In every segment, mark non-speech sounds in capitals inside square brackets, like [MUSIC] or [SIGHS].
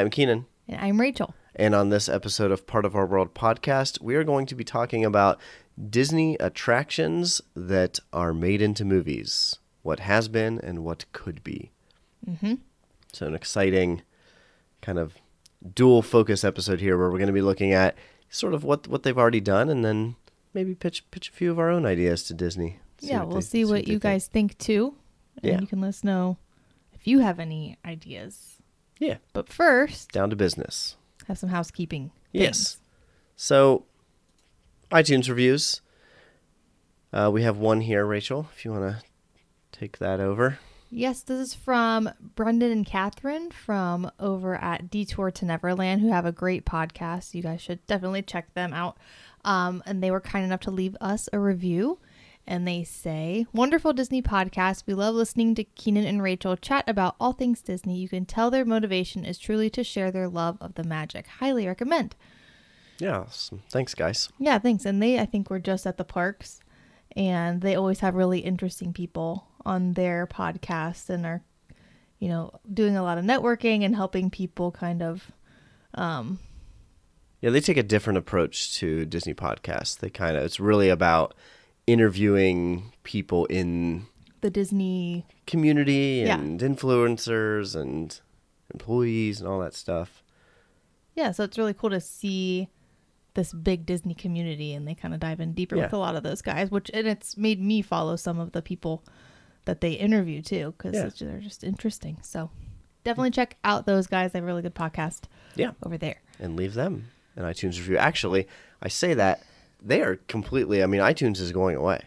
Hi, I'm Keenan. And I'm Rachel. And on this episode of Part of Our World podcast, we are going to be talking about Disney attractions that are made into movies, what has been and what could be. Mm-hmm. So, an exciting kind of dual focus episode here where we're going to be looking at sort of what, what they've already done and then maybe pitch, pitch a few of our own ideas to Disney. yeah, we'll they- see what they you think. guys think too. And Yeah. you can let us know if you have any ideas. Yeah, But first, down to business. have some housekeeping. Yes. things. So, iTunes reviews. Uh, we have one here, Rachel, if you want to take that over. Yes, this is from Brendan and Catherine from over at Detour to Neverland, who have a great podcast. You guys should definitely check them out. Um, and they were kind enough to leave us a review. And they say, Wonderful Disney podcast. We love listening to Keenan and Rachel chat about all things Disney. You can tell their motivation is truly to share their love of the magic. Highly recommend. Yeah, awesome. thanks, guys. Yeah, thanks. And they, I think, were just at the parks, and they always have really interesting people on their podcast and are, you know, doing a lot of networking and helping people kind of. Um, Yeah, they take a different approach to Disney podcasts. They kind of, it's really about interviewing people in the Disney, community Yeah. and influencers and employees and all that stuff. yeah, so it's really cool to see this big Disney community, and they kind of dive in deeper with a lot of those guys, which and it's made me follow some of the people that they interview too, because Yeah. they're just interesting. So definitely check out those guys. They have a really good podcast Yeah. over there. and leave them an iTunes review. Actually, I say that they are completely. I mean, iTunes is going away.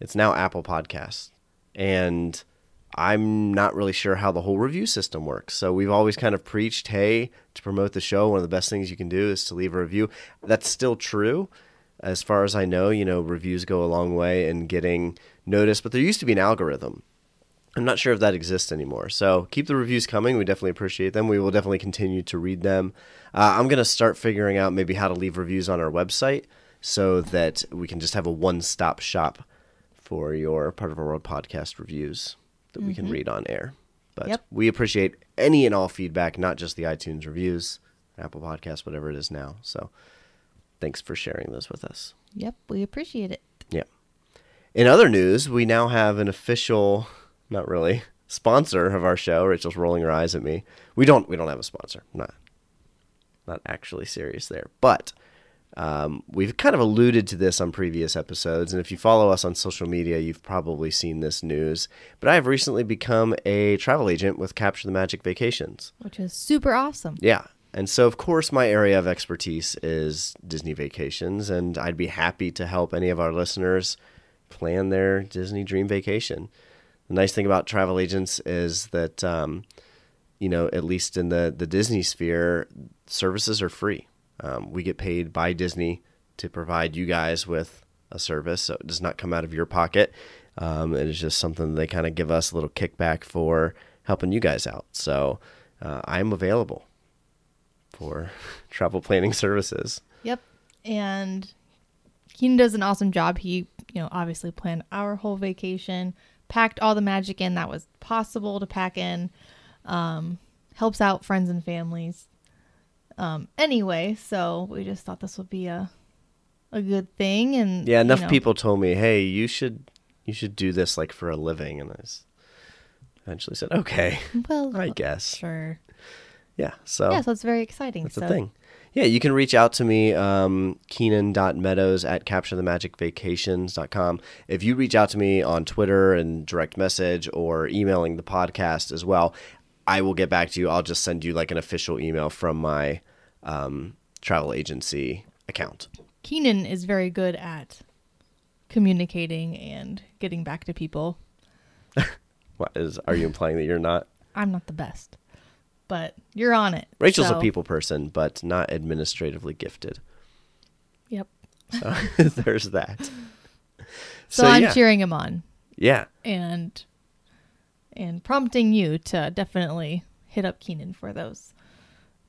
It's now Apple Podcasts, and I'm not really sure how the whole review system works. So we've always kind of preached, hey, to promote the show, one of the best things you can do is to leave a review. That's still true. As far as I know, you know, reviews go a long way in getting noticed, but there used to be an algorithm. I'm not sure if that exists anymore. So keep the reviews coming. We definitely appreciate them. We will definitely continue to read them. Uh, I'm going to start figuring out maybe how to leave reviews on our website so that we can just have a one stop shop for your part of our world podcast reviews that we can mm-hmm. read on air. But Yep. we appreciate any and all feedback, not just the iTunes reviews, Apple Podcasts, whatever it is now. So thanks for sharing those with us. Yep, we appreciate it. Yeah. In other news, we now have an official, not really, sponsor of our show. Rachel's rolling her eyes at me. We don't we don't have a sponsor. Not not actually serious there. But um, we've kind of alluded to this on previous episodes, and if you follow us on social media, you've probably seen this news. But I have recently become a travel agent with Capture the Magic Vacations. which is super awesome. Yeah. And so, of course, my area of expertise is Disney vacations, and I'd be happy to help any of our listeners plan their Disney dream vacation. The nice thing about travel agents is that, um, you know, at least in the, the Disney sphere, services are free. Um, we get paid by Disney to provide you guys with a service, so it does not come out of your pocket. Um, it is just something they kind of give us a little kickback for helping you guys out. So uh, I'm available for [LAUGHS] travel planning services. Yep. And Keenan does an awesome job. He, you know, obviously planned our whole vacation, packed all the magic in that was possible to pack in, um, helps out friends and families. Um, anyway, so we just thought this would be a a good thing and Yeah, enough you know, people told me, "Hey, you should you should do this like for a living," and I s- eventually said, "Okay, [LAUGHS] well I guess." sure. Yeah, so Yeah, so it's very exciting. that's so the thing. Yeah, you can reach out to me, um, keenan.meadows at capturethemagicvacations.com. If you reach out to me on Twitter and direct message or emailing the podcast as well, I will get back to you. I'll just send you like an official email from my um, travel agency account. Keenan is very good at communicating and getting back to people. [LAUGHS] What is? Are you implying that you're not? I'm not the best, but you're on it. Rachel's so- a people person, but not administratively gifted. Yep. [LAUGHS] So [LAUGHS] there's that. So, I'm yeah. cheering him on Yeah. and and prompting you to definitely hit up Keenan for those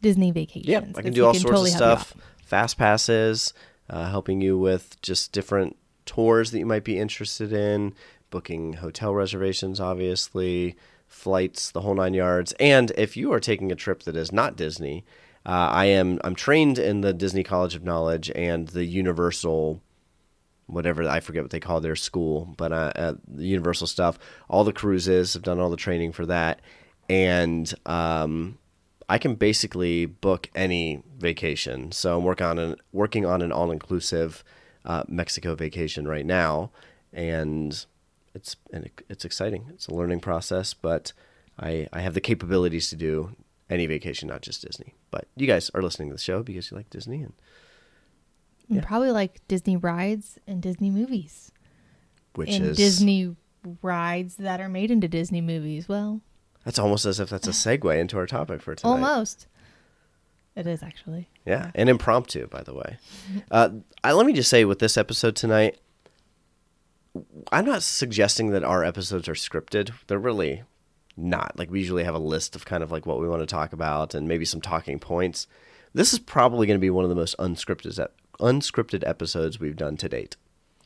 Disney vacations. Yeah, I can do all can sorts totally of stuff. Fast passes, uh, helping you with just different tours that you might be interested in, booking hotel reservations, obviously, flights, the whole nine yards. And if you are taking a trip that is not Disney, uh, I am I'm trained in the Disney College of Knowledge and the Universal, whatever I forget what they call their school, but uh, uh, the Universal stuff. All the cruises, I've done all the training for that, and um, I can basically book any vacation. So I'm working on an working on an all inclusive uh, Mexico vacation right now, and it's and it, it's exciting. It's a learning process, but I I have the capabilities to do any vacation, not just Disney. But you guys are listening to the show because you like Disney, and And Yeah. probably like Disney rides and Disney movies. which and is Disney rides that are made into Disney movies. Well, that's almost as if that's a [SIGHS] segue into our topic for tonight. almost. It is actually. Yeah, and impromptu, by the way. [LAUGHS] Uh, I, let me just say with this episode tonight, I'm not suggesting that our episodes are scripted. They're really not. Like we usually have a list of kind of like what we want to talk about and maybe some talking points. This is probably going to be one of the most unscripted unscripted episodes we've done to date.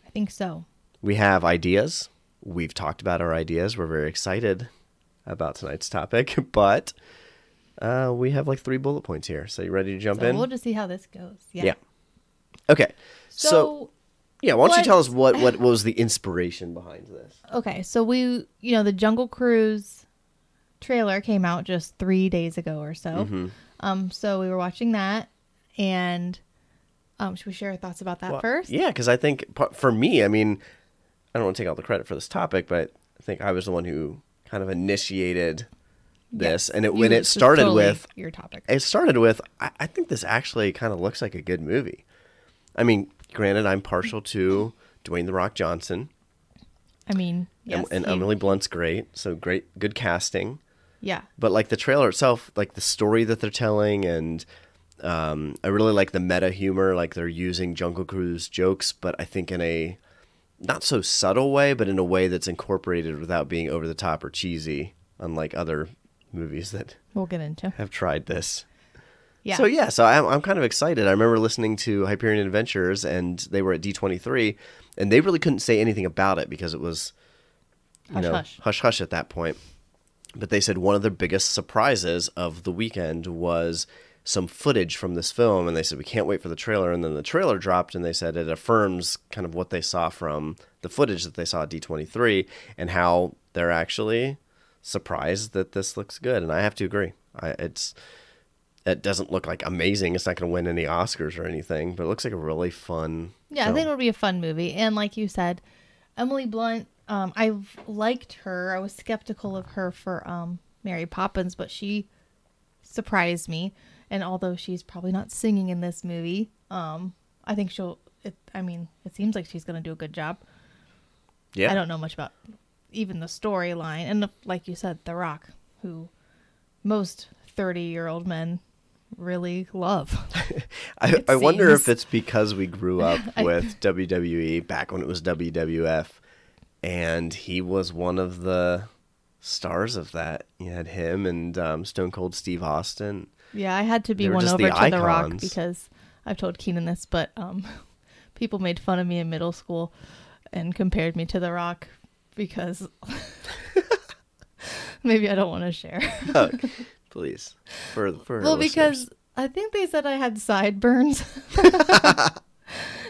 I think so. We have ideas. We've talked about our ideas. We're very excited about tonight's topic, [LAUGHS] but uh, we have like three bullet points here. So you ready to jump So in? we'll just see how this goes. Yeah. Yeah. Okay. So, So, yeah, why don't you tell us what, what what was the inspiration behind this? [LAUGHS] okay, so we, you know, the Jungle Cruise trailer came out just three days ago or so. Mm-hmm. Um, so we were watching that, and um, should we share our thoughts about that Well, first? Yeah, because I think for me, I mean, I don't want to take all the credit for this topic, but I think I was the one who kind of initiated this, Yes, and it when it started totally with your topic. it started with I, I think this actually kind of looks like a good movie. I mean, granted, I'm partial to Dwayne the Rock Johnson, I mean, yes, and, and he- Emily Blunt's great, so great, good casting. Yeah, but like the trailer itself like the story that they're telling and um, i really like the meta humor like they're using jungle cruise jokes but i think in a not so subtle way but in a way that's incorporated without being over the top or cheesy unlike other movies that we'll get into. have tried this Yeah. so yeah so I'm, I'm kind of excited i remember listening to hyperion adventures and they were at d23 and they really couldn't say anything about it because it was you Hush, know, hush. hush hush at that point. But they said one of their biggest surprises of the weekend was some footage from this film, and they said we can't wait for the trailer. And then the trailer dropped, and they said it affirms kind of what they saw from the footage that they saw at D23, and how they're actually surprised that this looks good. And I have to agree. I, it's it doesn't look like amazing. It's not going to win any Oscars or anything, but it looks like a really fun. Yeah, I think it'll be a fun movie. And like you said, Emily Blunt, um, I've liked her. I was skeptical of her for um, Mary Poppins, but she surprised me. And although she's probably not singing in this movie, um, I think she'll. It, I mean, it seems like she's going to do a good job. yeah. I don't know much about even the storyline. And the, like you said, The Rock, who most 30 year old men really love. [LAUGHS] I, I wonder if it's because we grew up [LAUGHS] with WWE back when it was WWF, and he was one of the stars of that. You had him and um, Stone Cold Steve Austin. Yeah, I had to be won over the to The Rock because I've told Keenan this, but um, [LAUGHS] people made fun of me in middle school and compared me to The Rock because [LAUGHS] maybe I don't want to share. [LAUGHS] Oh, please, for for well, listeners. because I think they said I had sideburns.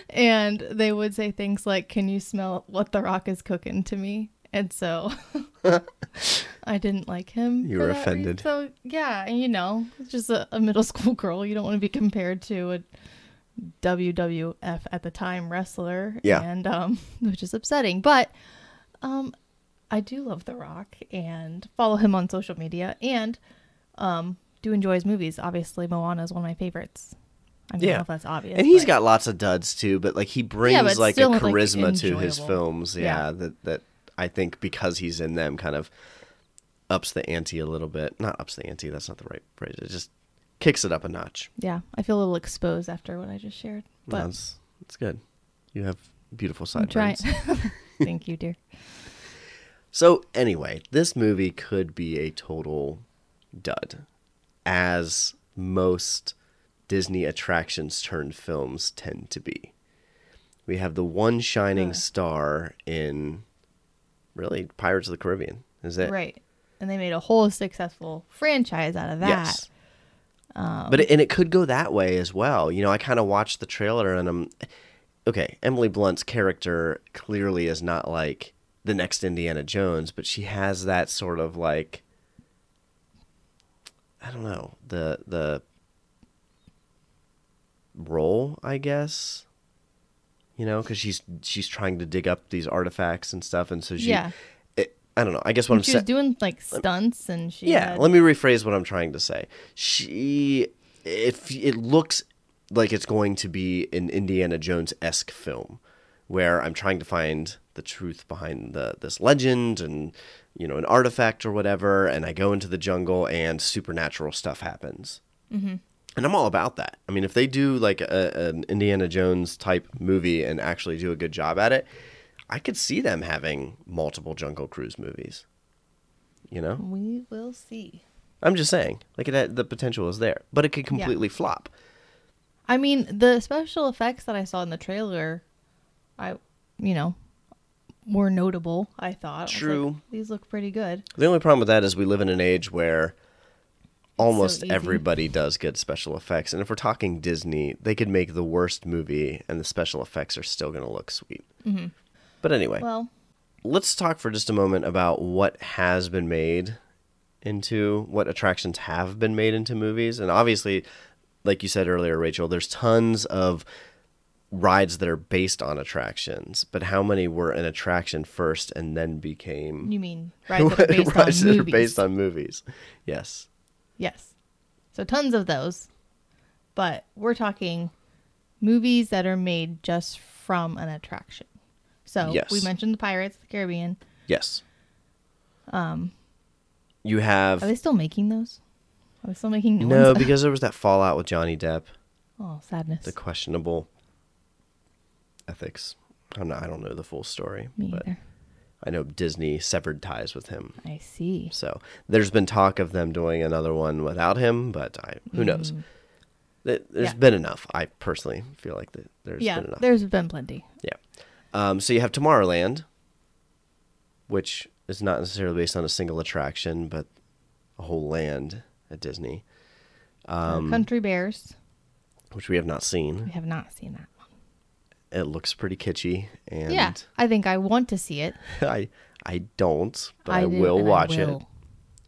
and they would say things like, Can you smell what The Rock is cooking to me? And so [LAUGHS] I didn't like him. You were that reason. offended. So, yeah, and you know, just a, a middle [LAUGHS] school girl. You don't want to be compared to a WWF at the time wrestler. Yeah. And, um, [LAUGHS] which is upsetting. But, um, I do love The Rock and follow him on social media and um, do enjoy his movies. Obviously, Moana is one of my favorites. I don't Yeah. know if that's obvious. and he's but- got lots of duds too, but like he brings Yeah, like a still, like, charisma to his films. Yeah, Yeah. that that I think because he's in them, kind of ups the ante a little bit. Not ups the ante. That's not the right phrase. It just kicks it up a notch. Yeah, I feel a little exposed after what I just shared. But that's that's good. You have beautiful I'm trying. [LAUGHS] [LAUGHS] Thank you, dear. So anyway, this movie could be a total dud, as most Disney attractions turned films tend to be. We have the one shining Huh. star in really Pirates of the Caribbean. Is it? Right. and they made a whole successful franchise out of that. Yes. Um, But it, and it could go that way as well. You know, I kind of watched the trailer and I'm okay. Emily Blunt's character clearly is not like the next Indiana Jones, but she has that sort of like I don't know the the role, I guess. You know, because she's she's trying to dig up these artifacts and stuff, and so she. Yeah. It, I don't know. I guess what I'm she saying. was doing like stunts, and she Yeah, had- let me rephrase what I'm trying to say. She, it it looks like it's going to be an Indiana Jones esque film, where I'm trying to find the truth behind the this legend and you know an artifact or whatever, and I go into the jungle and supernatural stuff happens. Mm-hmm. And I'm all about that. I mean, if they do like a, an Indiana Jones type movie and actually do a good job at it, I could see them having multiple Jungle Cruise movies. You know? we will see. I'm just saying, like it the potential is there, but it could completely flop. I mean, the special effects that I saw in the trailer, I, you know, were notable. I thought. I like, True. These look pretty good. The only problem with that is we live in an age where almost easy. everybody does good special effects, and if we're talking Disney, they could make the worst movie, and the special effects are still going to look sweet. Mm-hmm. But anyway, Well, let's talk for just a moment about what has been made into what attractions have been made into movies. And obviously, like you said earlier, Rachel, there's tons of rides that are based on attractions, but how many were an attraction first and then became you mean rides that are [LAUGHS] based rides on that movies? are based on movies? Yes. Yes. So tons of those. But we're talking movies that are made just from an attraction. So Yes. we mentioned the Pirates of the Caribbean. Yes. Um you have Are they still making those? Are they still making new No, because there was that fallout with Johnny Depp. [LAUGHS] oh, sadness. the questionable ethics. I'm not, I don't know the full story, Me but either. I know Disney severed ties with him. I see. So there's been talk of them doing another one without him, but I, who knows? Th- There's Mm. Yeah. been enough. I personally feel like that there's yeah, been enough. there's been plenty. Yeah. Um, so you have Tomorrowland, which is not necessarily based on a single attraction, but a whole land at Disney, Um, Uh, Country Bears. which we have not seen. We have not seen that. It looks pretty kitschy, and Yeah, I think I want to see it. [LAUGHS] I I don't, but I, do, will and I watch it.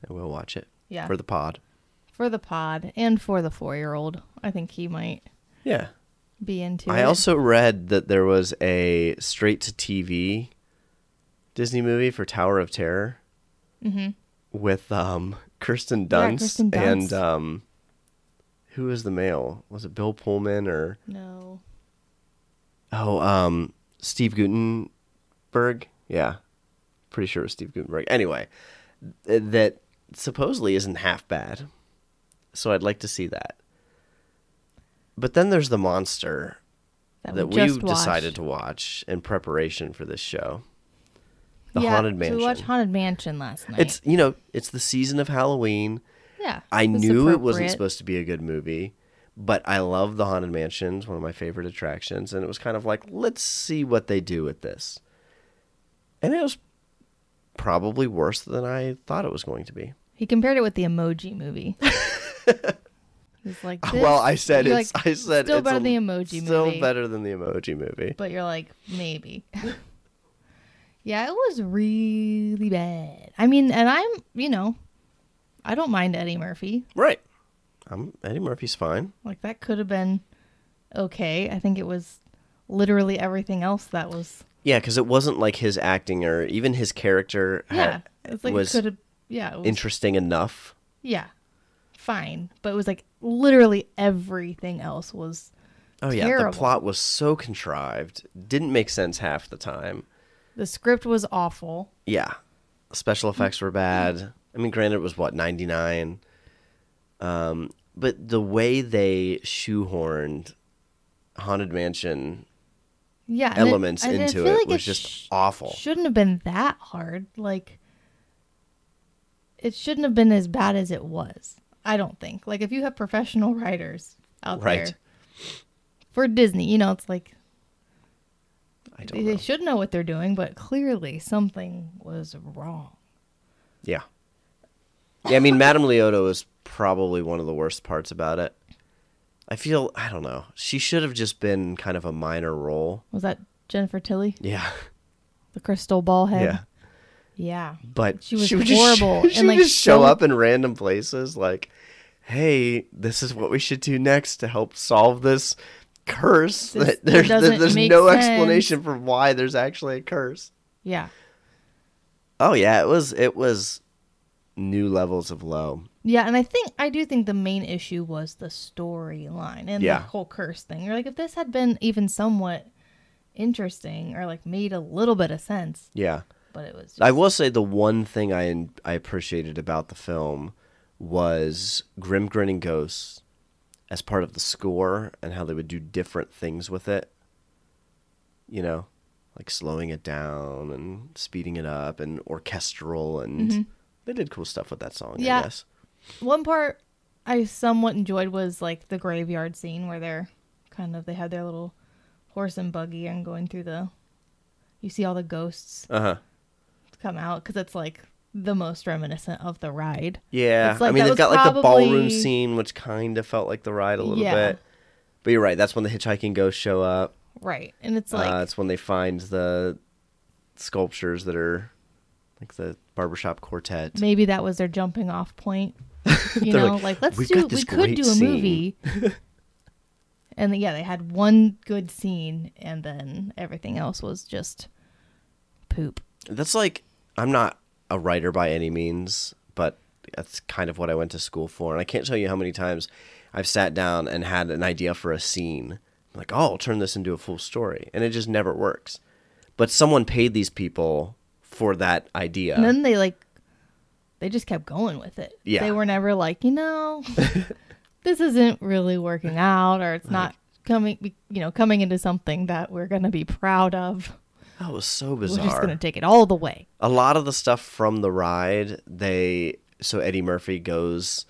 I will watch it. Yeah. For the pod. For the pod and for the four year old. I think he might Yeah. be into it. I it. also read that there was a straight to TV Disney movie for Tower of Terror Mhm. with um Kirsten Yeah, Dunst, and Dunst. um who was the male? Was it Bill Pullman or No. Oh um Steve Guttenberg? Yeah. Pretty sure it was Steve Guttenberg. Anyway, th- that supposedly isn't half bad. So I'd like to see that. But then there's the monster That, that we decided to watch in preparation for this show. The yeah, Haunted So Mansion. we watched Haunted Mansion last night. it's you know, it's the season of Halloween. yeah. I knew it wasn't supposed to be a good movie, but I love the Haunted Mansion, it's one of my favorite attractions, and it was kind of like, let's see what they do with this. And it was probably worse than I thought it was going to be. He compared it with the Emoji Movie. [LAUGHS] He's like, [LAUGHS] well, I said you're it's like, I said still it's better a- than the Emoji still Movie. Still better than the Emoji movie. But you're like, maybe. [LAUGHS] yeah, it was really bad. I mean, and I'm, you know, I don't mind Eddie Murphy. Right. Um, Eddie Murphy's fine. Like that could have been okay. I think it was literally everything else that was. Yeah, because it wasn't like his acting or even his character Yeah, had, like was. Yeah, it was, interesting enough. yeah, fine. But it was like literally everything else was. Oh yeah, Terrible. the plot was so contrived, didn't make sense half the time. The script was awful. Yeah, special effects were bad. I mean, granted, it was what ninety nine. Um, but the way they shoehorned haunted mansion Yeah, it- elements and into it like was just sh- awful. Shouldn't have been that hard. Like, it shouldn't have been as bad as it was. I don't think. Like, if you have professional writers out Right. there for Disney, you know, it's like I don't they know. should know what they're doing, but clearly something was wrong. Yeah. Yeah, I mean, Madame Leota was probably one of the worst parts about it. I feel I don't know. She should have just been kind of a minor role. Was that Jennifer Tilly, Yeah, the crystal ball head? yeah. Yeah. But She was would horrible Just, [LAUGHS] she and, would like, just show so- up in random places, like, "Hey, this is what we should do next to help solve this curse." This- that there's there's no sense. explanation for why there's actually a curse. Yeah. Oh yeah, it was it was new levels of low. Yeah, and I think I do think the main issue was the storyline and Yeah. the whole curse thing. You're like, if this had been even somewhat interesting or like made a little bit of sense, Yeah. but it was just, I will say the one thing I I appreciated about the film was Grim Grinning Ghosts as part of the score and how they would do different things with it. You know, like slowing it down and speeding it up and orchestral and mm-hmm. They did cool stuff with that song, I Yeah. guess. one part I somewhat enjoyed was like the graveyard scene where they're kind of they have their little horse and buggy and going through the. You see all the ghosts Uh-huh. come out because it's like the most reminiscent of the ride. Yeah. Like I mean, they've got like the ballroom scene which kind of felt like the ride a little Yeah. bit. But you're right, that's when the hitchhiking ghosts show up. Right, and it's like uh, it's when they find the sculptures that are like the barbershop quartet. maybe that was their jumping off point. [LAUGHS] You know, like, like, let's do. We could do a scene." movie. [LAUGHS] [LAUGHS] and yeah, they had one good scene, and then everything else was just poop. That's like I'm not a writer by any means, but that's kind of what I went to school for. And I can't tell you how many times I've sat down and had an idea for a scene. I'm like, oh, I'll turn this into a full story, and it just never works. But someone paid these people for that idea. And then they like, they just kept going with it. Yeah. they were never like, you know, [LAUGHS] this isn't really working out, or it's not coming. You know, coming into something that we're gonna be proud of. that was so bizarre. We're just gonna take it all the way. a lot of the stuff from the ride they so eddie murphy goes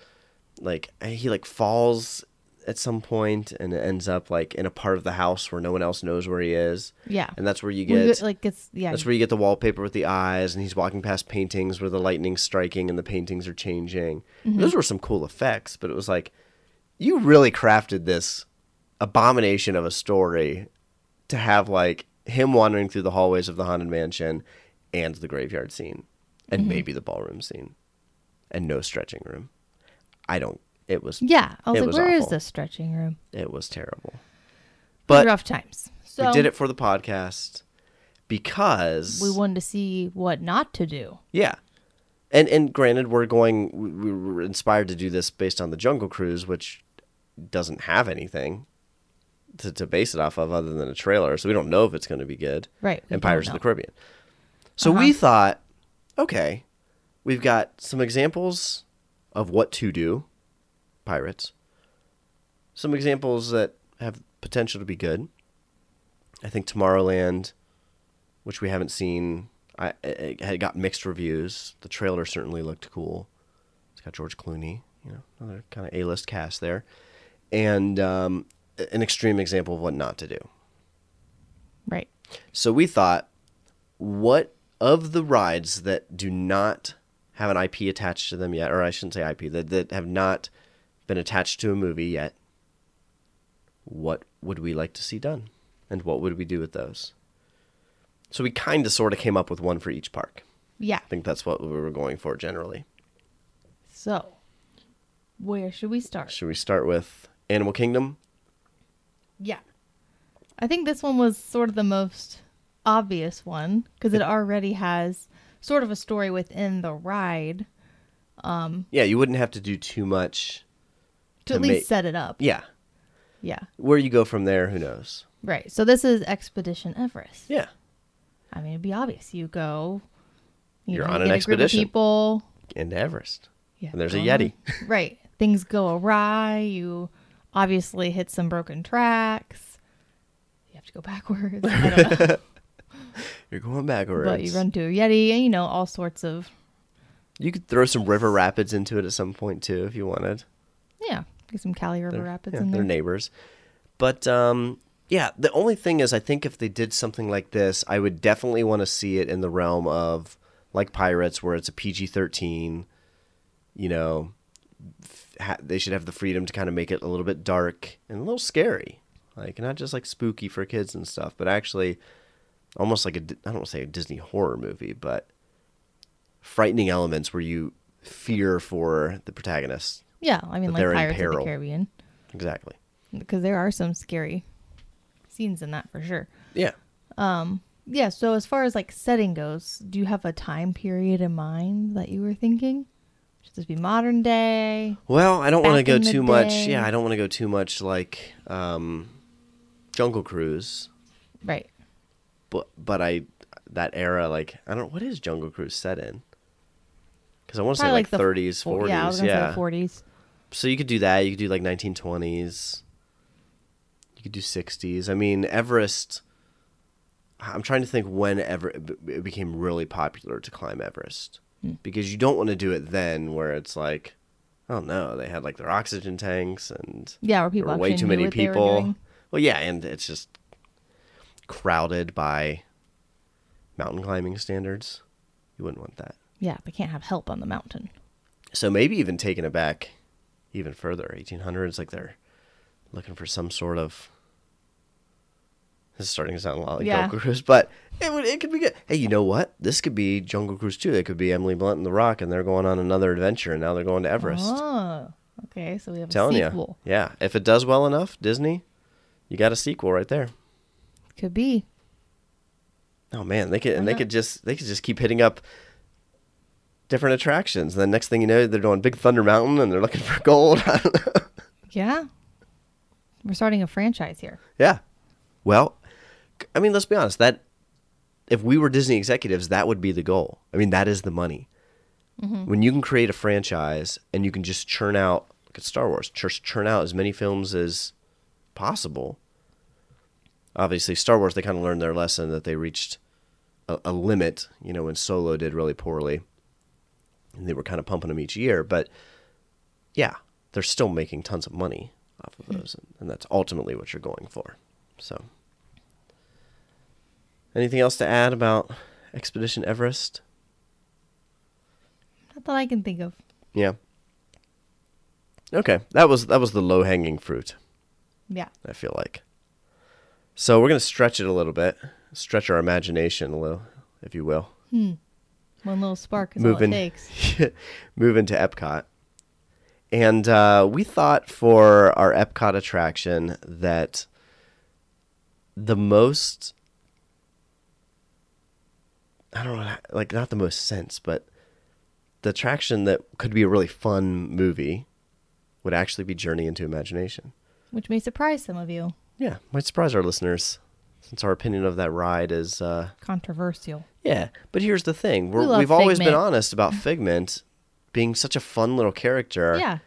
like he like falls at some point and it ends up like in a part of the house where no one else knows where he is Yeah, and that's where you get get, like it's yeah. that's where you get the wallpaper with the eyes and he's walking past paintings where the lightning's striking and the paintings are changing Mm-hmm. those were some cool effects but it was like you really crafted this abomination of a story to have like him wandering through the hallways of the haunted mansion and the graveyard scene and Mm-hmm. maybe the ballroom scene and no stretching room i don't it was yeah, I was like, was where is awful. the stretching room? it was terrible But but rough times. So we did it for the podcast because we wanted to see what not to do. Yeah. And and granted, we're going. We we were inspired to do this based on the Jungle Cruise, which doesn't have anything to, to base it off of other than a trailer, so we don't know if it's going to be good. Right, we And don't Pirates of the Caribbean. So Uh-huh. we thought, okay, we've got some examples of what to do, pirates. Some examples that have potential to be good. I think Tomorrowland, which we haven't seen, I it had got mixed reviews. The trailer certainly looked cool. It's got George Clooney, you know, another kind of A-list cast there, and um, an extreme example of what not to do. Right. So we thought, what of the rides that do not have an IP attached to them yet, or I shouldn't say IP, that, that have not been attached to a movie yet, what would we like to see done? And what would we do with those? So we kind of sort of came up with one for each park. Yeah. I think that's what we were going for generally. So, where should we start? Should we start with Animal Kingdom? Yeah. I think this one was sort of the most obvious one because it already has sort of a story within the ride Um, Yeah, you wouldn't have to do too much. To, To at least make- set it up. Yeah. Yeah. Where you go from there, who knows? Right. So this is Expedition Everest. Yeah. I mean, it'd be obvious. You go. You You're know, on you an expedition. People. Into Everest. Yeah, And there's a Yeti. right. Things go awry. You obviously hit some broken tracks. You have to go backwards. I don't know. [LAUGHS] You're going backwards. but you run to a Yeti and, you know, all sorts of. You could throw some river rapids into it at some point too, if you wanted. Yeah. Get some Kali River They're, Rapids yeah, in they're neighbors. But um, yeah, the only thing is, I think if they did something like this, I would definitely want to see it in the realm of like Pirates, where it's a PG thirteen. you know, ha- they should have the freedom to kind of make it a little bit dark and a little scary, like not just like spooky for kids and stuff, but actually almost like a I don't want to say a Disney horror movie, but frightening elements where you fear for the protagonist. Yeah, I mean, like they're in Pirates of the peril. Caribbean, Exactly. because there are some scary scenes in that for sure. Yeah. Um, yeah. So as far as like setting goes, do you have a time period in mind that you were thinking? Should this be modern day? Well, I don't want to Back go in the too much. day. Yeah, I don't want to go too much like um, Jungle Cruise, Right. but but I that era like I don't what is Jungle Cruise set in? Because I want to say Probably like the 30s, Fo- 40s. Yeah, I was gonna yeah. say 40s. So you could do that. You could do like 1920s. You could do 60s. I mean, Everest. I'm trying to think when ever it became really popular to climb Everest, Hmm. because you don't want to do it then where it's like, oh no, they had like their oxygen tanks and Yeah, there people way too many what they were people. Well, yeah, and it's just crowded by mountain climbing standards. You wouldn't want that. Yeah, they can't have help on the mountain. So maybe even taking it back even further, 1800s, like they're looking for some sort of. This is starting to sound a lot like Yeah. Jungle Cruise, but it would it could be good. Hey, you know what? This could be Jungle Cruise too. It could be Emily Blunt and The Rock, and they're going on another adventure, and now they're going to Everest. Oh, okay. So we have Telling a sequel. you, yeah. If it does well enough, Disney, you got a sequel right there. Could be. Oh man, they could and they uh-huh. could just they could just keep hitting up different attractions. And then next thing you know, they're doing Big Thunder Mountain, and they're looking [LAUGHS] for gold. [LAUGHS] I don't know. Yeah. We're starting a franchise here. Yeah. Well, I mean, let's be honest. That if we were Disney executives, that would be the goal. I mean, that is the money. Mm-hmm. When you can create a franchise and you can just churn out, look at Star Wars, just churn out as many films as possible. Obviously, Star Wars, they kind of learned their lesson that they reached a, a limit. You know, when Solo did really poorly, and they were kind of pumping them each year. But yeah, they're still making tons of money off of hmm. those, and, and that's ultimately what you're going for. So, anything else to add about Expedition Everest? Not that I can think of. Yeah. Okay, that was that was the low hanging fruit. Yeah. I feel like. So we're gonna stretch it a little bit, stretch our imagination a little, if you will. Hmm. One little spark is all it takes. [LAUGHS] move into Epcot. And uh, we thought for our Epcot attraction that the most, I don't know, like not the most sense, but the attraction that could be a really fun movie would actually be Journey into Imagination. Which may surprise some of you. Yeah, might surprise our listeners since our opinion of that ride is uh, Controversial. yeah, but here's the thing: We're, We we've always been honest about [LAUGHS] Figment being such a fun little character, Yeah.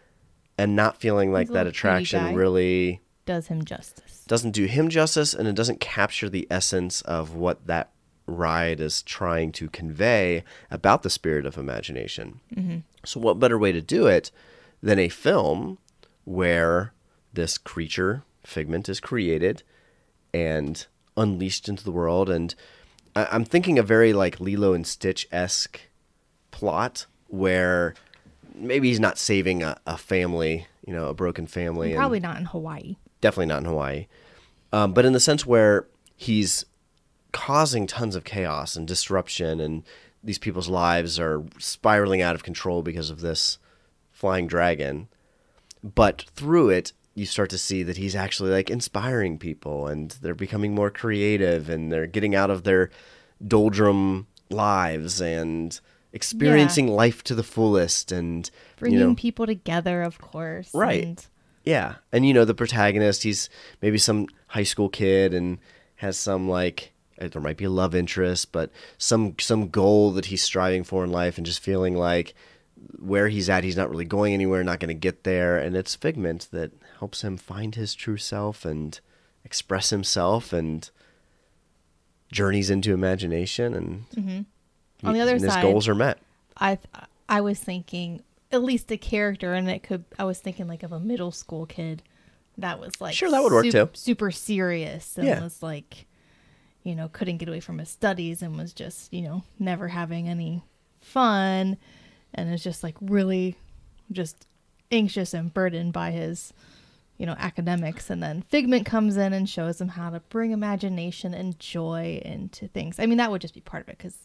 and not feeling like that attraction really Does him justice. doesn't do him justice, and it doesn't capture the essence of what that ride is trying to convey about the spirit of imagination. Mm-hmm. So, what better way to do it than a film where this creature, Figment, is created and unleashed into the world? And I- I'm thinking a very like Lilo and Stitch esque plot where maybe he's not saving a, a family, you know, a broken family. and- Probably not in Hawaii. definitely not in Hawaii, um, but in the sense where he's causing tons of chaos and disruption, and these people's lives are spiraling out of control because of this flying dragon. But through it, you start to see that he's actually like inspiring people, and they're becoming more creative, and they're getting out of their doldrum lives and experiencing life to the fullest, and Bringing you know, people together, of course. Right. and- yeah, and you know the protagonist, he's maybe some high school kid and has some like uh, there might be a love interest, but some some goal that he's striving for in life, and just feeling like where he's at, he's not really going anywhere, not going to get there, and it's Figment that helps him find his true self and express himself and journeys into imagination, and mm-hmm. On the other and his side- goals are met. I I was thinking at least a character, and it could. I was thinking like of a middle school kid that was like Sure, that would work too. Super serious and Yeah. was like, you know, couldn't get away from his studies and was just you know never having any fun, and is just like really just anxious and burdened by his, you know, academics. And then Figment comes in and shows them how to bring imagination and joy into things. I mean, that would just be part of it because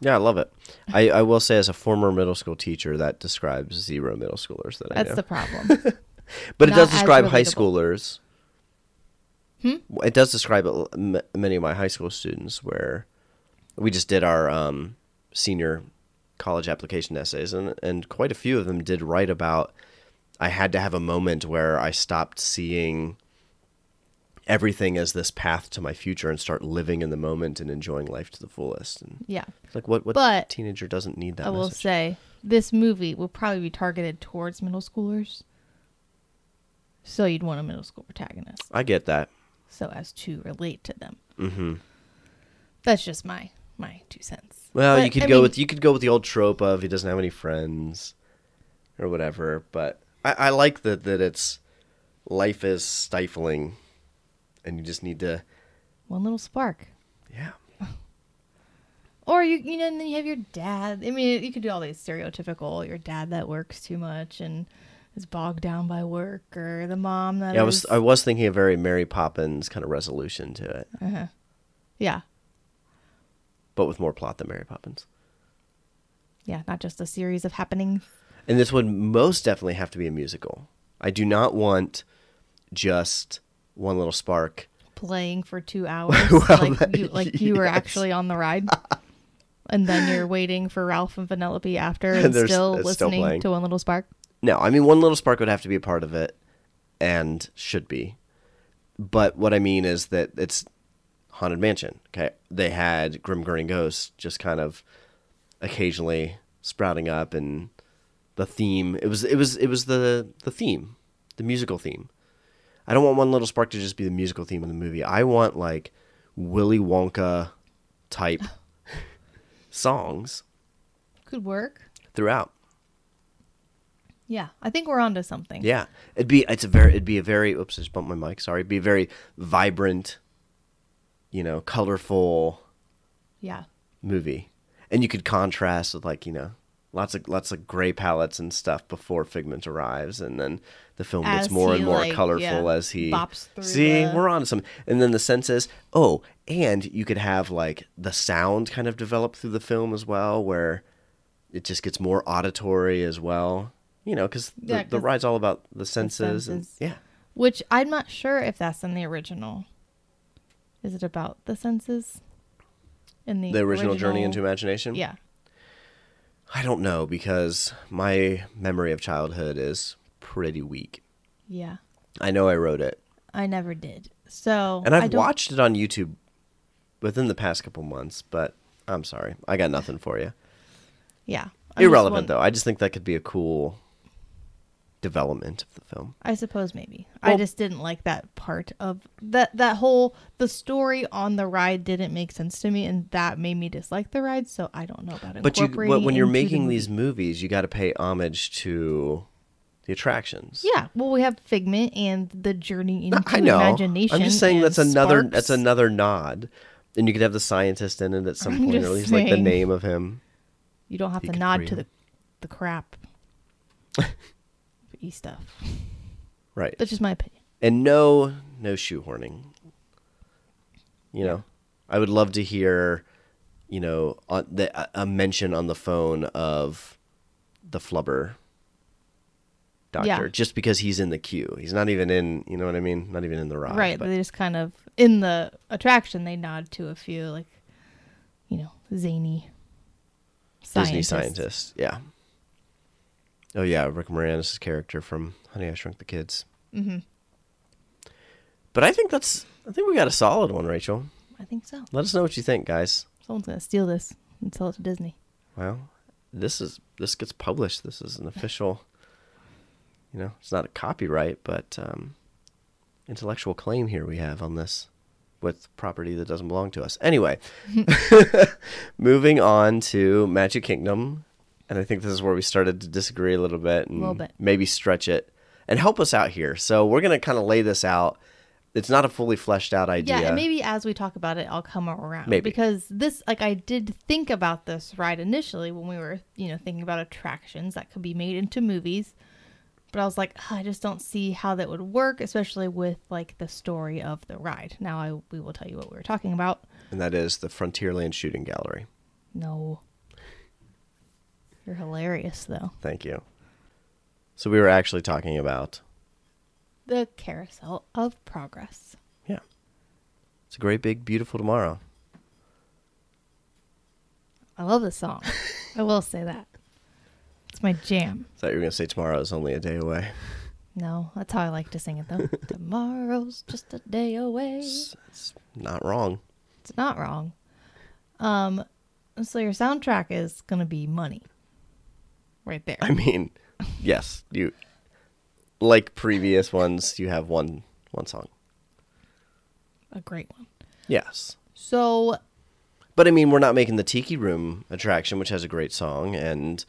Yeah, I love it. I, I will say, as a former middle school teacher, that describes zero middle schoolers that I that's know. the problem. [LAUGHS] but it does describe high schoolers. Hmm? It does describe it- many of my high school students where we just did our um, senior college application essays, and, and quite a few of them did write about. I had to have a moment where I stopped seeing everything as this path to my future and start living in the moment and enjoying life to the fullest. And yeah. like, what what But teenager doesn't need that? I will message? say this movie will probably be targeted towards middle schoolers. So you'd want a middle school protagonist I get that. so as to relate to them. hmm That's just my my two cents. Well, But, you could I go mean, with you could go with the old trope of he doesn't have any friends, or whatever. But I, I like that that it's life is stifling, and you just need to one little spark. yeah. [LAUGHS] Or you you know and then you have your dad. I mean, you could do all these stereotypical your dad that works too much and is bogged down by work, or the mom that Yeah, I was I was thinking a very Mary Poppins kind of resolution to it, uh-huh. yeah but with more plot than Mary Poppins. yeah not just a series of happenings. And this would most definitely have to be a musical. I do not want just one little spark. playing for two hours, [LAUGHS] Well, like that- you, like you were actually on the ride, [LAUGHS] and then you're waiting for Ralph and Vanellope after, [LAUGHS] And and still s- still listening to One Little Spark. No, I mean one little spark would have to be a part of it, and should be. But what I mean is that it's haunted mansion. Okay, they had Grim Grinning Ghosts just kind of occasionally sprouting up, and the theme. It was it was it was the the theme, the musical theme. I don't want one little spark to just be the musical theme of the movie. I want like Willy Wonka type [LAUGHS] songs Could work. throughout. Yeah, I think we're onto something. Yeah, it'd be it's a very it'd be a very oops I just bumped my mic sorry it'd be a very vibrant, you know, colorful Yeah. movie, and you could contrast with like you know lots of lots of gray palettes and stuff before Figment arrives, and then the film gets more and more like, colorful yeah, as he See, the- we're on some. and then the sense is oh, and you could have like the sound kind of develop through the film as well, where it just gets more auditory as well. You know, because the, Yeah, the ride's all about the senses, and senses. yeah. Which I'm not sure if that's in the original. Is it about the senses? In the the original, Journey into Imagination? Yeah. I don't know because my memory of childhood is pretty weak. Yeah. I know I rode it, I never did. So and I I've watched it on YouTube within the past couple months, but I'm sorry. I got nothing for you. Yeah. I'm Irrelevant, though. I just think that could be a cool development of the film. I suppose maybe. I just didn't like that part of that that whole the story on the ride didn't make sense to me and that made me dislike the ride, so I don't know about it. But you, but when you're making these movies, you got to pay homage to the attractions. Yeah, well we have Figment and the journey into I know. imagination. I'm just saying that's another Sparks. that's another nod. And you could have the scientist in it at some I'm point, or at least like the name of him. You don't have to nod to the the crap. [LAUGHS] e stuff. Right. That's just my opinion. and no no shoehorning you know i would love to hear you know on the, a- a mention on the phone of the flubber doctor Yeah. just because he's in the queue he's not even in you know what i mean not even in the ride right, but- they just kind of in the attraction they nod to a few like you know, zany disney scientists. scientist yeah oh yeah rick moranis' character from honey i shrunk the kids hmm but i think that's i think we got a solid one rachel I think so. let us know what you think guys Someone's gonna steal this and sell it to Disney. Well, this is this gets published. This is an official. You know, it's not a copyright, but um, intellectual claim here we have on this with property that doesn't belong to us. Anyway, [LAUGHS] [LAUGHS] moving on to Magic Kingdom, and I think this is where we started to disagree a little bit and Little bit. maybe stretch it and help us out here. So we're gonna kind of lay this out. it's not a fully fleshed out idea. Yeah, and maybe as we talk about it, I'll come around. Maybe. because this, like, I did think about this ride initially when we were, you know, thinking about attractions that could be made into movies. But I was like, "Ugh, I just don't see how that would work, especially with like the story of the ride. Now I we will tell you what we were talking about. and that is the Frontierland Shooting Gallery. No, you're hilarious though. Thank you. So we were actually talking about The Carousel of Progress. yeah. It's a great big beautiful tomorrow. I love this song. [LAUGHS] I will say that. It's my jam. I thought you were gonna say tomorrow is only a day away. No, that's how I like to sing it though. [LAUGHS] Tomorrow's just a day away. It's, it's not wrong. It's not wrong. Um, so your soundtrack is gonna be money, right there. I mean, [LAUGHS] yes, you like previous ones, you have one one song. A great one. Yes. So But I mean, we're not making the Tiki Room attraction, which has a great song, and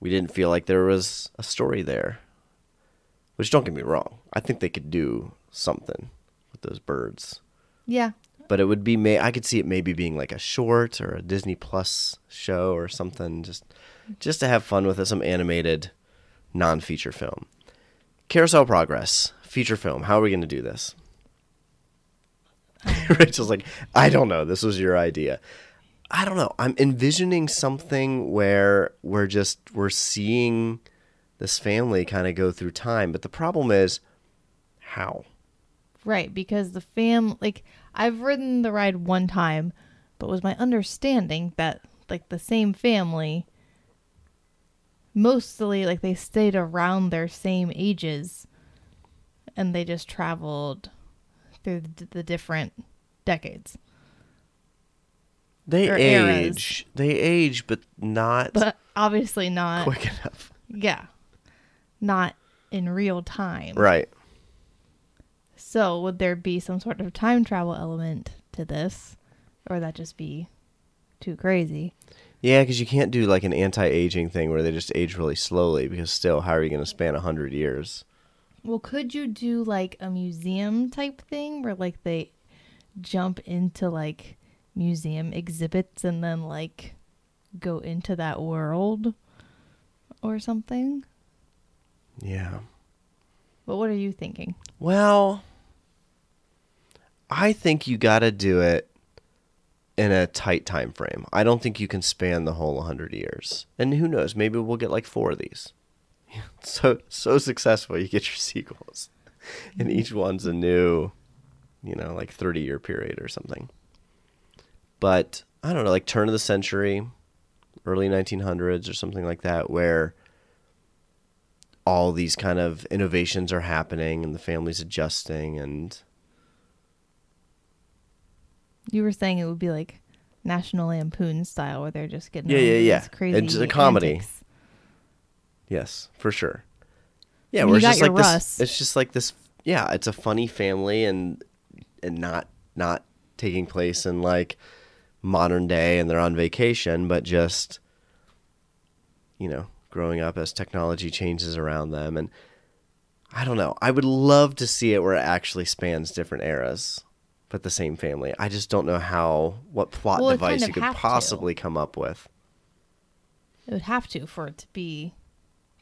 we didn't feel like there was a story there. Which don't get me wrong, I think they could do something with those birds. yeah, But it would be may I could see it maybe being like a short or a Disney Plus show or something, just just to have fun with it, some animated non-feature film. Carousel Progress feature film. How are we going to do this? Um, [LAUGHS] Rachel's like, I don't know. This was your idea. I don't know. I'm envisioning something where we're just we're seeing this family kind of go through time, but the problem is how. right. Because the fam, like I've ridden the ride one time, but it was my understanding that like the same family, mostly like they stayed around their same ages, and they just traveled through the, the different decades. They Or eras. age. They age, but not But obviously not. quick enough. Yeah. Not in real time. Right. So, would there be some sort of time travel element to this? Or would that just be too crazy? Yeah, because you can't do like an anti-aging thing where they just age really slowly. Because still, how are you going to span a hundred years? Well, could you do like a museum type thing where like they jump into like museum exhibits and then like go into that world or something? Yeah. But what are you thinking? Well, I think you got to do it in a tight time frame. I don't think you can span the whole 100 years. And who knows, maybe we'll get like 4 of these. [LAUGHS] So so successful you get your [LAUGHS] sequels. And each one's a new, you know, like 30 year period or something. But I don't know, like turn of the century, early 1900s or something like that where all these kind of innovations are happening and the family's adjusting and You were saying it would be like National Lampoon style where they're just getting Yeah, yeah, yeah. crazy It's a comedy. antics. yes for sure yeah And we're just like Russ. this it's just like this yeah it's a funny family and and not not taking place in like modern day and they're on vacation but just you know growing up as technology changes around them and i don't know i would love to see it where it actually spans different eras but the same family i just don't know how what plot Well, device kind of you could have to. possibly come up with It would have to for it to be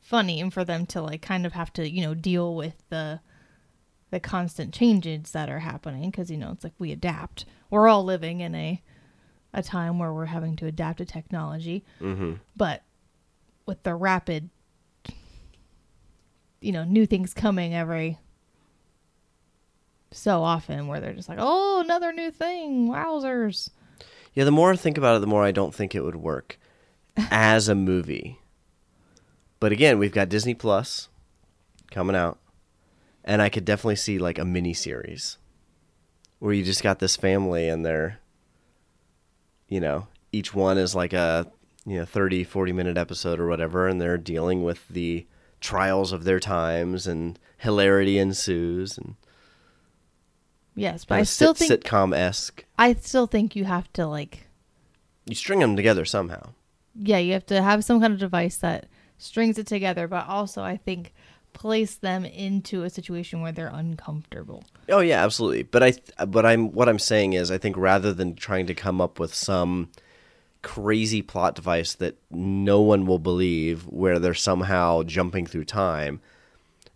funny and for them to like kind of have to, you know, deal with the the constant changes that are happening because you know, it's like we adapt. We're all living in a a time where we're having to adapt to technology. mm-hmm. But with the rapid you know, new things coming every so often where they're just like, "Oh, another new thing. Wowzers." Yeah, the more I think about it, the more I don't think it would work [LAUGHS] as a movie. But again, we've got Disney Plus coming out, and I could definitely see like a mini series where you just got this family and they're, you know, each one is like a you know 30, 40 minute episode or whatever, and they're dealing with the trials of their times and hilarity ensues and Yes, but I sit- still think sitcom esque. I still think you have to like You string them together somehow. yeah, you have to have some kind of device that strings it together, but also I think place them into a situation where they're uncomfortable. Oh yeah, absolutely. But I, th- but I'm what I'm saying is, I think rather than trying to come up with some crazy plot device that no one will believe, where they're somehow jumping through time,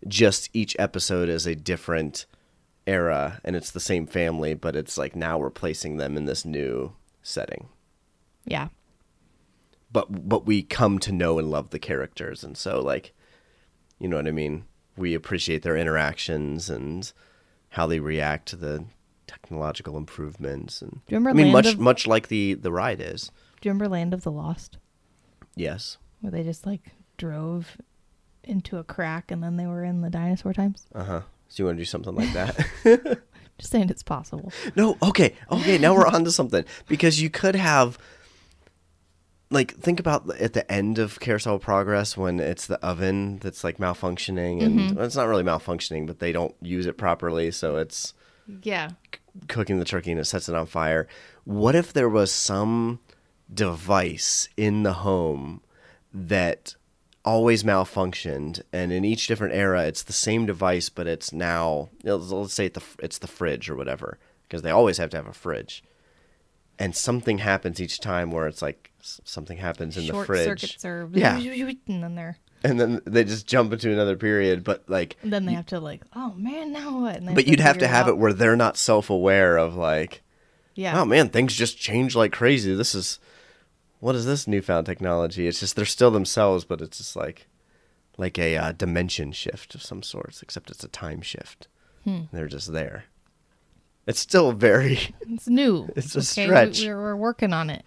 just each episode is a different era, and it's the same family, but it's like now we're placing them in this new setting. Yeah. But but we come to know and love the characters, and so like, you know what I mean. We appreciate their interactions and how they react to the technological improvements and Do you remember I mean Land much of- much like the the ride is. Do you remember Land of the Lost? Yes. Where they just like drove into a crack and then they were in the dinosaur times? Uh-huh. So you want to do something like that? [LAUGHS] [LAUGHS] Just saying it's possible. no, okay. Okay, now we're on to something because you could have like think about at the end of Carousel Progress when it's the oven that's like malfunctioning and mm-hmm. well, it's not really malfunctioning, but they don't use it properly, so it's Yeah. cooking the turkey and it sets it on fire. What if there was some device in the home that always malfunctioned and in each different era it's the same device but it's now let's say it's the fridge or whatever because they always have to have a fridge and something happens each time where it's like something happens in Short the fridge circuits are Yeah. and then they're and then they just jump into another period but like and then they have to like, oh man, now what? And but you'd have to have it out. where they're not self-aware of like Yeah. oh man, things just change like crazy. This is what is this newfound technology? It's just they're still themselves, but it's just like like a uh, dimension shift of some sorts, except it's a time shift. Hmm. They're just there. It's still very. [LAUGHS] It's new. It's a okay? stretch. We, we're, we're working on it.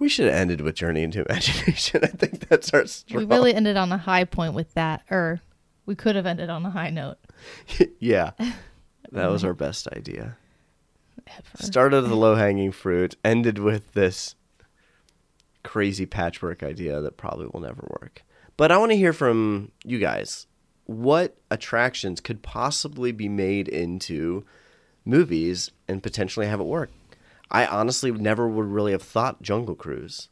We should have ended with Journey into Imagination. [LAUGHS] I think that's our strong. We really ended on a high point with that, or we could have ended on a high note. [LAUGHS] yeah, that was our best idea. Ever. Started the low hanging fruit, ended with this crazy patchwork idea that probably will never work. But I want to hear from you guys. What attractions could possibly be made into movies and potentially have it work? I honestly never would really have thought Jungle Cruise.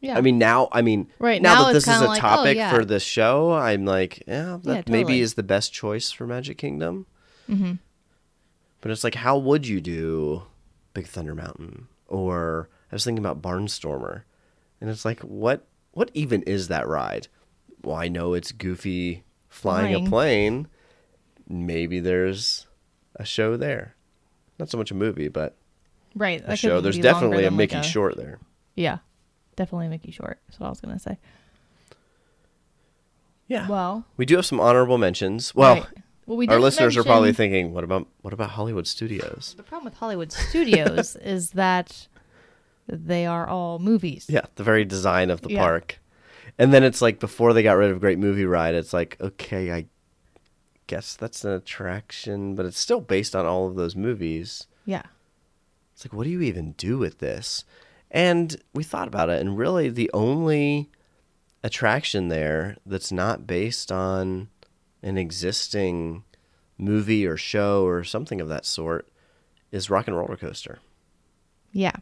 Yeah. I mean, now, I mean, Right, now, now that this is a like, oh, topic yeah. for this show, I'm like, yeah, that Yeah, maybe is the best choice for Magic Kingdom. Mhm. But it's like, how would you do Big Thunder Mountain? Or I was thinking about Barnstormer, and it's like, what what even is that ride? Well, I know it's Goofy flying, Flying. a plane. Maybe there's a show there. Not so much a movie, but right. a show. There's definitely a than, like, Mickey Short there. Yeah, definitely a Mickey Short. That's what I was gonna say. Yeah. Well, we do have some honorable mentions. Well, right. well, we our listeners are probably thinking, what about what about Hollywood Studios? The problem with Hollywood studios [LAUGHS] is that they are all movies. Yeah, the very design of the Yeah. park. And then it's like before they got rid of Great Movie Ride, it's like, okay, I guess that's an attraction, but it's still based on all of those movies. Yeah. It's like, what do you even do with this? And we thought about it, and really the only attraction there that's not based on an existing movie or show or something of that sort is Rock and Roller Coaster. Yeah.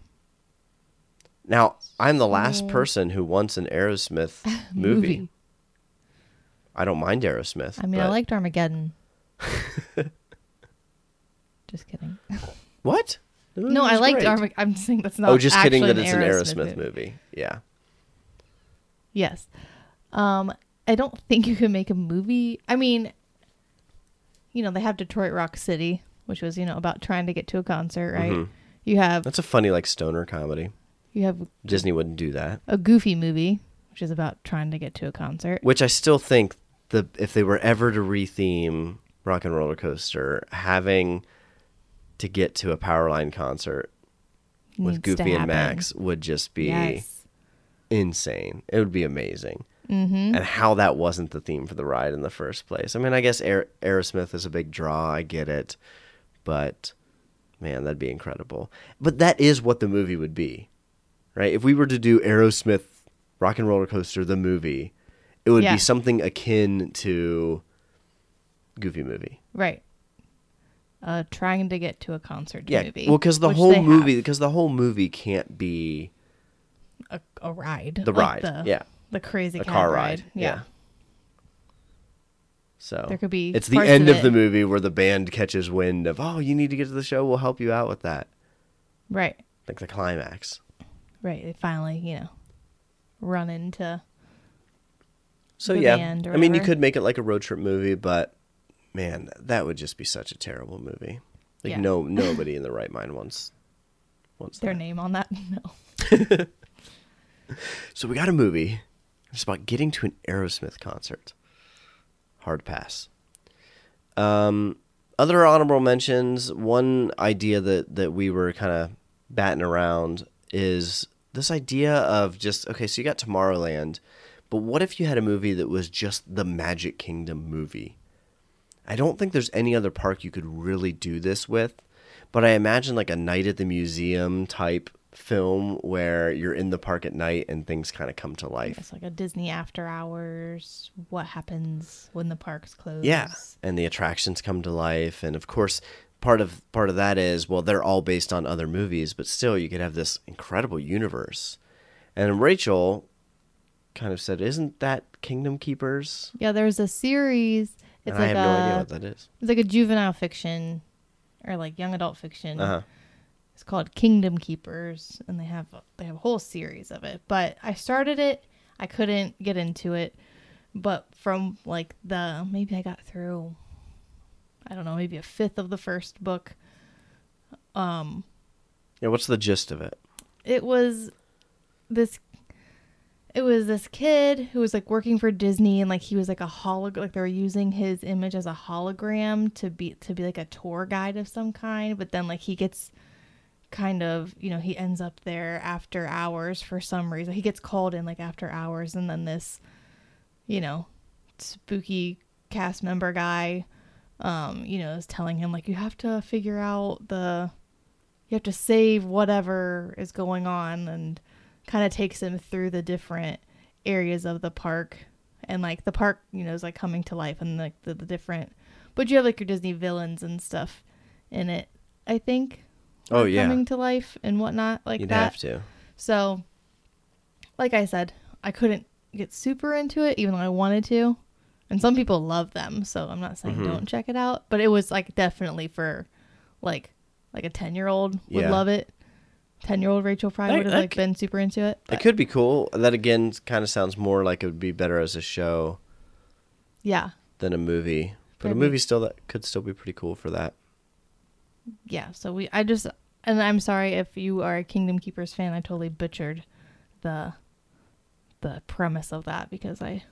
Now, I'm the last So- person who wants an Aerosmith [LAUGHS] movie. I don't mind Aerosmith. I mean, I but- liked Armageddon. [LAUGHS] just kidding. [LAUGHS] what? No, I liked. Armageddon. I'm saying that's not. Oh, just kidding that it's an Aerosmith movie. movie. Yeah. Yes. Um, I don't think you can make a movie. I mean, you know, they have Detroit Rock City, which was, you know, about trying to get to a concert, right? Mhm. You have That's a funny like stoner comedy. You have Disney wouldn't do that. a goofy movie, which is about trying to get to a concert. Which I still think the if they were ever to retheme Rock and Roller Coaster, having to get to a Powerline concert with Needs to Goofy and happen. Max would just be Yes. insane. It would be amazing. Mm-hmm. and how that wasn't the theme for the ride in the first place. I mean, I guess Aer- Aerosmith is a big draw. I get it, but man, that'd be incredible. But that is what the movie would be, right? If we were to do Aerosmith Rock and Roller Coaster the movie, it would Yeah. be something akin to Goofy movie. Right. Uh, trying to get to a concert Yeah, movie. well, because the whole movie, because the whole movie can't be a, a ride. the like ride. the, yeah, The crazy a car ride. ride. Yeah. So There could be It's the end of of, the movie where the band catches wind of, oh, you need to get to the show. We'll help you out with that. Right. Like the climax. Right. They finally, you know, run into. So The yeah, I mean, you could make it like a road trip movie, but man, that would just be such a terrible movie. Like Yeah. no, [LAUGHS] nobody in the right mind wants wants Their that. name on that? [LAUGHS] No. [LAUGHS] So we got a movie. It's about getting to an Aerosmith concert. Hard pass. Um, other honorable mentions. One idea that that we were kind of batting around is this idea of just okay. So you got Tomorrowland, but what if you had a movie that was just the Magic Kingdom movie? I don't think there's any other park you could really do this with, but I imagine like a night at the museum type film where you're in the park at night and things kind of come to life. It's like a Disney after hours. What happens when the parks close? Yeah, and the attractions come to life, and of course, part of part of that is well, they're all based on other movies, but still, you could have this incredible universe. And Rachel kind of said, "Isn't that Kingdom Keepers?" Yeah, there's a series. It's and like I have a no idea what that is. it's like a juvenile fiction or like young adult fiction. Uh huh. It's called Kingdom Keepers, and they have they have a whole series of it. But I started it, I couldn't get into it, but from like the maybe I got through, I don't know, maybe a fifth of the first book. Um, Yeah, what's the gist of it? it was this. It was this kid who was like working for Disney, and like he was like a holog, like they were using his image as a hologram to be to be like a tour guide of some kind. But then like he gets kind of you know he ends up there after hours for some reason he gets called in like after hours and then this you know spooky cast member guy um you know is telling him like you have to figure out the you have to save whatever is going on and kind of takes him through the different areas of the park and like the park you know is like coming to life and like the, the different but you have like your disney villains and stuff in it i think Oh yeah, coming to life and whatnot like you'd that have to. so like i said i couldn't get super into it even though i wanted to and some people love them so i'm not saying Mhm. don't check it out but it was like definitely for like like a 10 year old would Yeah. love it 10 year old rachel probably That- would have like c- been super into it It could be cool. That again kind of sounds more like it would be better as a show yeah than a movie. But a movie still that could still be pretty cool for that. yeah so we i just and i'm sorry if you are a kingdom keepers fan i totally butchered the the premise of that because i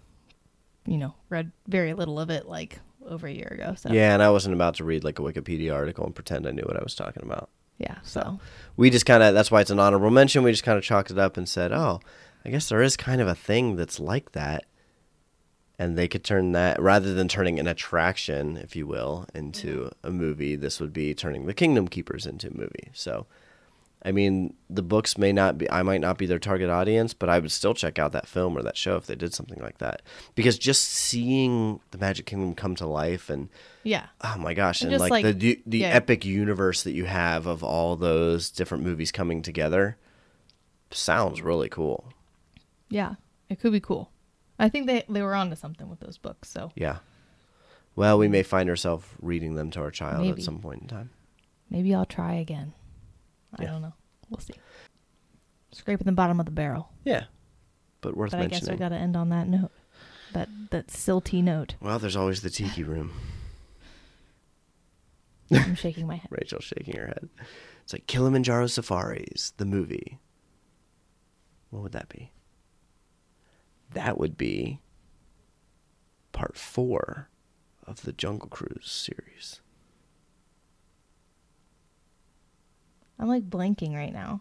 you know read very little of it like over a year ago so. Yeah, and I wasn't about to read like a Wikipedia article and pretend I knew what I was talking about. yeah so we just kind of that's why it's an honorable mention we just kind of chalked it up and said oh i guess there is kind of a thing that's like that. And they could turn that rather than turning an attraction if you will into mm-hmm. a movie this would be turning the kingdom keepers into a movie so i mean the books may not be i might not be their target audience but i would still check out that film or that show if they did something like that because just seeing the magic kingdom come to life and yeah Oh my gosh! And And like, like, the the yeah. epic universe that you have of all those different movies coming together sounds really cool. Yeah, it could be cool. I think they they were onto something with those books. So Yeah. Well, we mm. may find ourselves reading them to our child Maybe. at some point in time. maybe I'll try again. I Yeah. don't know. We'll see. Scraping the bottom of the barrel. Yeah, but worth But I guess we got to end on that note. That that silty note. Well, there's always the tiki room. [LAUGHS] I'm shaking my head. Rachel shaking her head. It's like Kilimanjaro Safaris, the movie. What would that be? That would be part four of the Jungle Cruise series. I'm like blanking right now.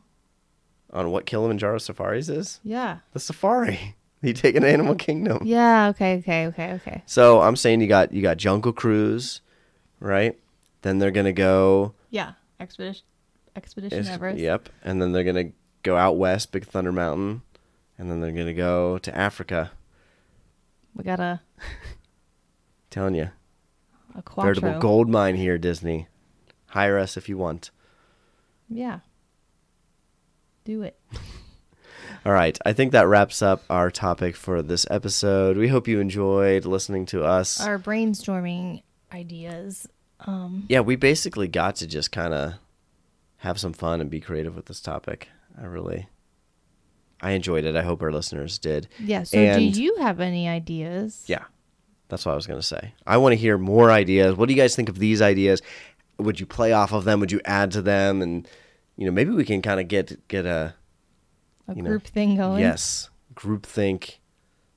On what Kilimanjaro Safaris is? Yeah. The safari. [LAUGHS] You take an animal kingdom. Yeah. Okay. Okay. Okay. Okay. So I'm saying you got you got Jungle Cruise, right? Then they're gonna go. Yeah. Expedition. Expedition is- Everest. Yep. And then they're gonna go out west, Big Thunder Mountain, and then they're gonna go to Africa. We got a telling you, a quattro. veritable gold mine here, Disney. Hire us if you want. Yeah. Do it. [LAUGHS] All right. I think that wraps up our topic for this episode. We hope you enjoyed listening to us. Our brainstorming ideas. Um, yeah, we basically got to just kind of have some fun and be creative with this topic. I really, I enjoyed it. I hope our listeners did. yeah. So, And- do you have any ideas? Yeah, that's what I was going to say. I want to hear more ideas. What do you guys think of these ideas? Would you play off of them? Would you add to them? And you know, maybe we can kind of get get a A You know, group thing going. yes group think,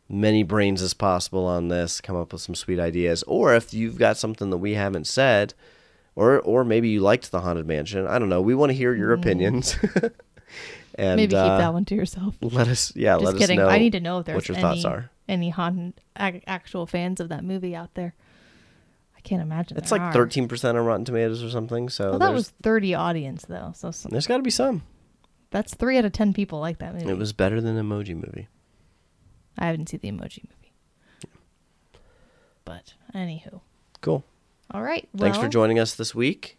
many brains as possible on this. Come up with some sweet ideas. Or if you've got something that we haven't said, or or maybe you liked the haunted mansion. I don't know. We want to hear your opinions. [LAUGHS] and Maybe keep uh, that one to yourself. Let us, yeah, Just let kidding. us know. I need to know if there's what your any, thoughts are. any haunted, actual fans of that movie out there. Can't imagine. It's like thirteen percent on Rotten Tomatoes or something. So Well, that was 30 audience though, so some, there's got to be some. that's three out of 10 people like that movie. It was better than Emoji Movie. I haven't seen the Emoji Movie. But anywho, Cool. all right. Thanks for joining us this week.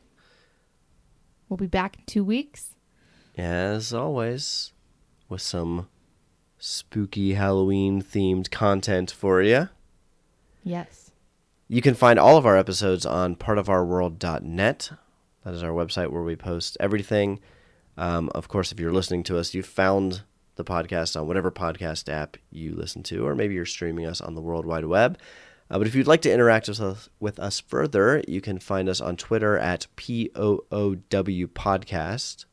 We'll be back in two weeks. As always, with some spooky Halloween themed content for you. Yes. You can find all of our episodes on partofourworld.net. That is our website where we post everything. Um, of course, if you're listening to us, you found the podcast on whatever podcast app you listen to, or maybe you're streaming us on the World Wide Web. Uh, but if you'd like to interact with us, with us further, you can find us on Twitter at POOW Podcast.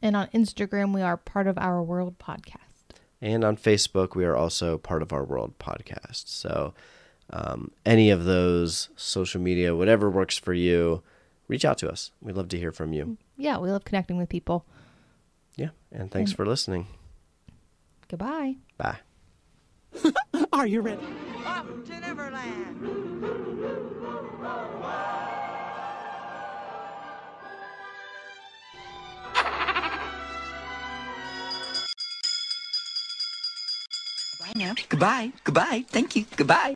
And on Instagram, we are part of our world podcast. And on Facebook, we are also part of our World Podcast. So, um, any of those social media, whatever works for you, reach out to us. We'd love to hear from you. Yeah, we love connecting with people. Yeah. And thanks for listening. Goodbye. Bye. [LAUGHS] Are you ready? Up to Neverland. Bye now. Goodbye. Goodbye. Thank you. Goodbye.